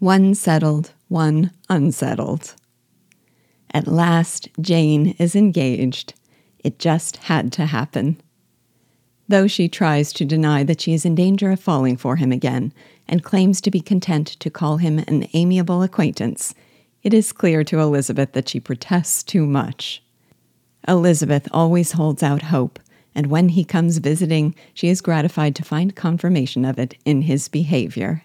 One settled, one unsettled. At last, Jane is engaged. It just had to happen. Though she tries to deny that she is in danger of falling for him again and claims to be content to call him an amiable acquaintance, it is clear to Elizabeth that she protests too much. Elizabeth always holds out hope, and when he comes visiting, she is gratified to find confirmation of it in his behavior.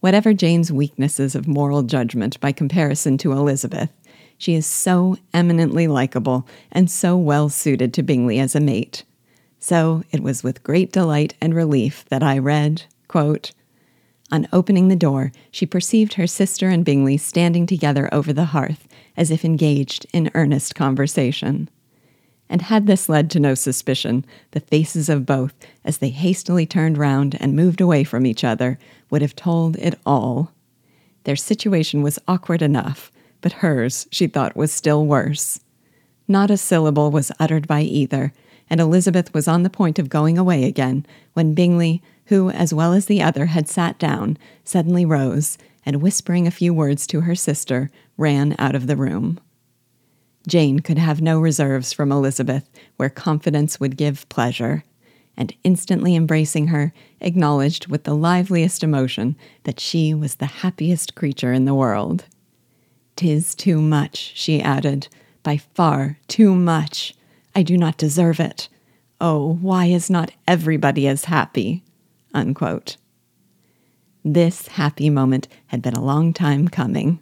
Whatever Jane's weaknesses of moral judgment by comparison to Elizabeth, she is so eminently likable and so well suited to Bingley as a mate. So it was with great delight and relief that I read, quote, On opening the door, she perceived her sister and Bingley standing together over the hearth, as if engaged in earnest conversation. And had this led to no suspicion, the faces of both, as they hastily turned round and moved away from each other, would have told it all. Their situation was awkward enough, but hers, she thought, was still worse. Not a syllable was uttered by either, and Elizabeth was on the point of going away again when Bingley, who, as well as the other, had sat down, suddenly rose and, whispering a few words to her sister, ran out of the room. Jane could have no reserves from Elizabeth where confidence would give pleasure, and instantly embracing her, acknowledged with the liveliest emotion that she was the happiest creature in the world. "'Tis too much, she added, by far too much. I do not deserve it. Oh, why is not everybody as happy? Unquote. This happy moment had been a long time coming.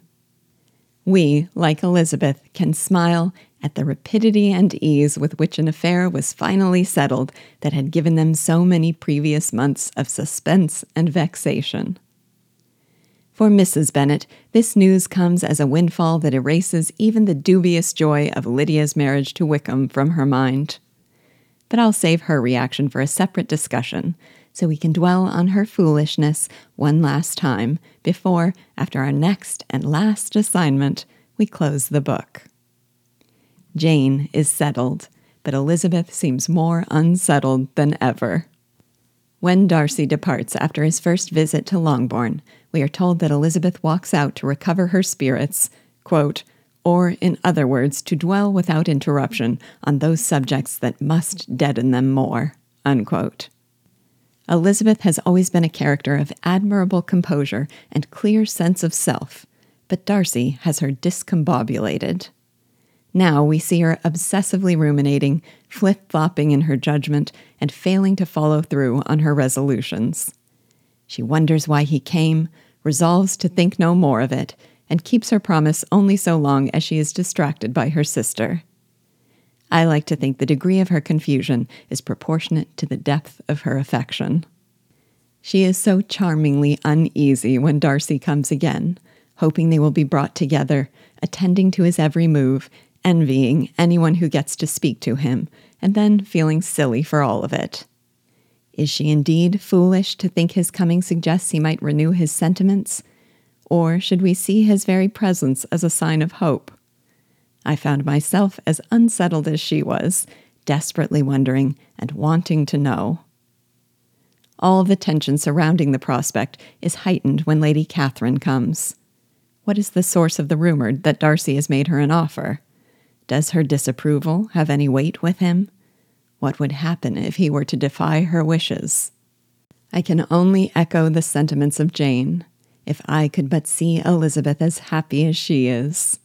We, like Elizabeth, can smile at the rapidity and ease with which an affair was finally settled that had given them so many previous months of suspense and vexation. For Mrs. Bennet, this news comes as a windfall that erases even the dubious joy of Lydia's marriage to Wickham from her mind. But I'll save her reaction for a separate discussion, so we can dwell on her foolishness one last time before, after our next and last assignment, we close the book. Jane is settled, but Elizabeth seems more unsettled than ever. When Darcy departs after his first visit to Longbourn, we are told that Elizabeth walks out to recover her spirits, quote, or, in other words, to dwell without interruption on those subjects that must deaden them more. Unquote. Elizabeth has always been a character of admirable composure and clear sense of self, but Darcy has her discombobulated. Now we see her obsessively ruminating, flip flopping in her judgment, and failing to follow through on her resolutions. She wonders why he came, resolves to think no more of it, and keeps her promise only so long as she is distracted by her sister. I like to think the degree of her confusion is proportionate to the depth of her affection. She is so charmingly uneasy when Darcy comes again, hoping they will be brought together, attending to his every move, envying anyone who gets to speak to him, and then feeling silly for all of it. Is she indeed foolish to think his coming suggests he might renew his sentiments? Or should we see his very presence as a sign of hope? I found myself as unsettled as she was, desperately wondering and wanting to know. All the tension surrounding the prospect is heightened when Lady Catherine comes. What is the source of the rumor that Darcy has made her an offer? Does her disapproval have any weight with him? What would happen if he were to defy her wishes? I can only echo the sentiments of Jane. If I could but see Elizabeth as happy as she is.